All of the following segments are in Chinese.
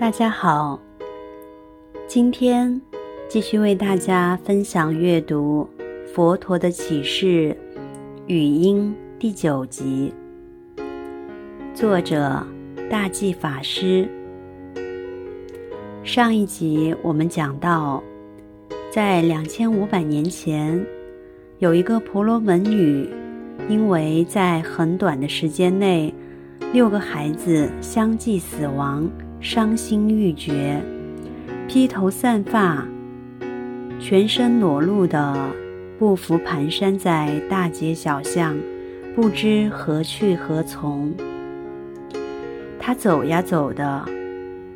大家好，今天继续为大家分享阅读《佛陀的启示》语音第九集，作者大寂法师。上一集我们讲到，在两千五百年前，有一个婆罗门女，因为在很短的时间内，六个孩子相继死亡。伤心欲绝，披头散发，全身裸露的步幅蹒跚在大街小巷，不知何去何从。他走呀走的，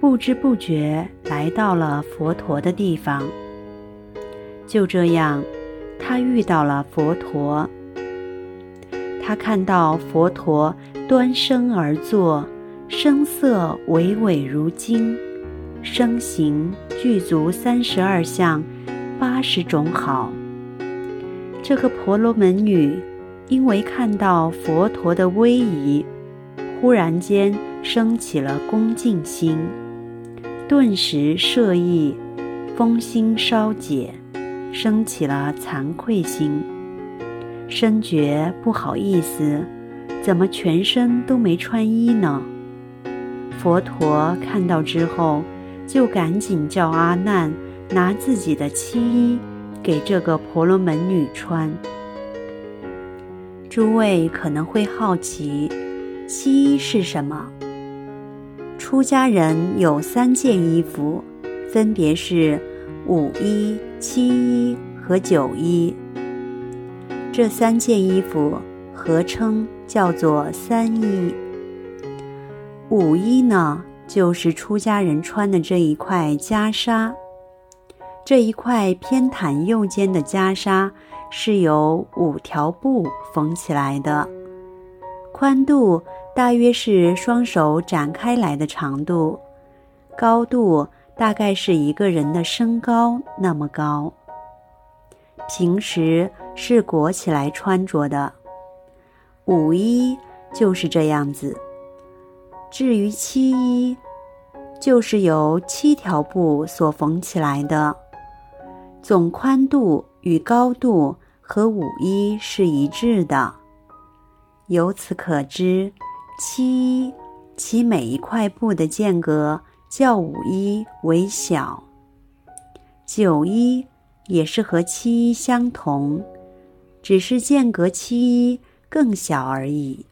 不知不觉来到了佛陀的地方。就这样，他遇到了佛陀。他看到佛陀端身而坐。声色娓娓如金，身形具足三十二相，八十种好。这个婆罗门女因为看到佛陀的威仪，忽然间生起了恭敬心，顿时摄意，风心稍解，生起了惭愧心，深觉不好意思，怎么全身都没穿衣呢？佛陀看到之后，就赶紧叫阿难拿自己的七衣给这个婆罗门女穿。诸位可能会好奇，七衣是什么？出家人有三件衣服，分别是五衣、七衣和九衣。这三件衣服合称叫做三衣。五衣呢，就是出家人穿的这一块袈裟。这一块偏袒右肩的袈裟是由五条布缝起来的，宽度大约是双手展开来的长度，高度大概是一个人的身高那么高。平时是裹起来穿着的，五衣就是这样子。至于七衣，就是由七条布所缝起来的，总宽度与高度和五衣是一致的。由此可知，七衣其每一块布的间隔较五衣为小，九衣也是和七衣相同，只是间隔七衣更小而已。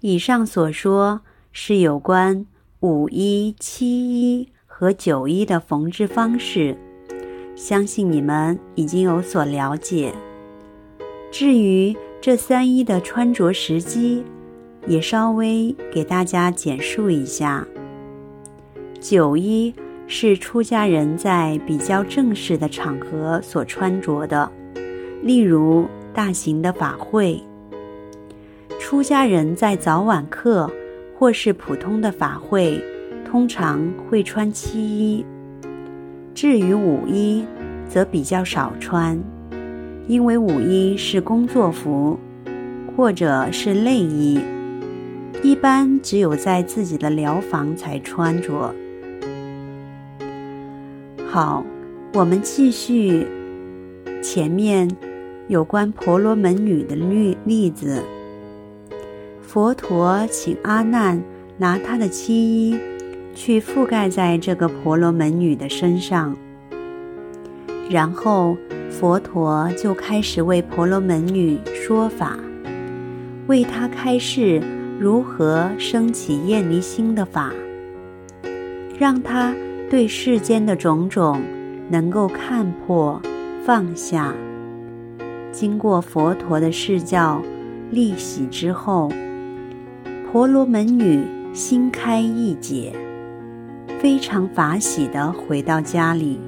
以上所说是有关五衣、七衣和九衣的缝制方式，相信你们已经有所了解。至于这三衣的穿着时机，也稍微给大家简述一下。九衣是出家人在比较正式的场合所穿着的，例如大型的法会。出家人在早晚课或是普通的法会，通常会穿七衣。至于五衣，则比较少穿，因为五衣是工作服，或者是内衣，一般只有在自己的寮房才穿着。好，我们继续前面有关婆罗门女的例例子。佛陀请阿难拿他的七衣去覆盖在这个婆罗门女的身上，然后佛陀就开始为婆罗门女说法，为她开示如何生起厌离心的法，让她对世间的种种能够看破放下。经过佛陀的示教利喜之后，婆罗门女心开意解，非常法喜地回到家里。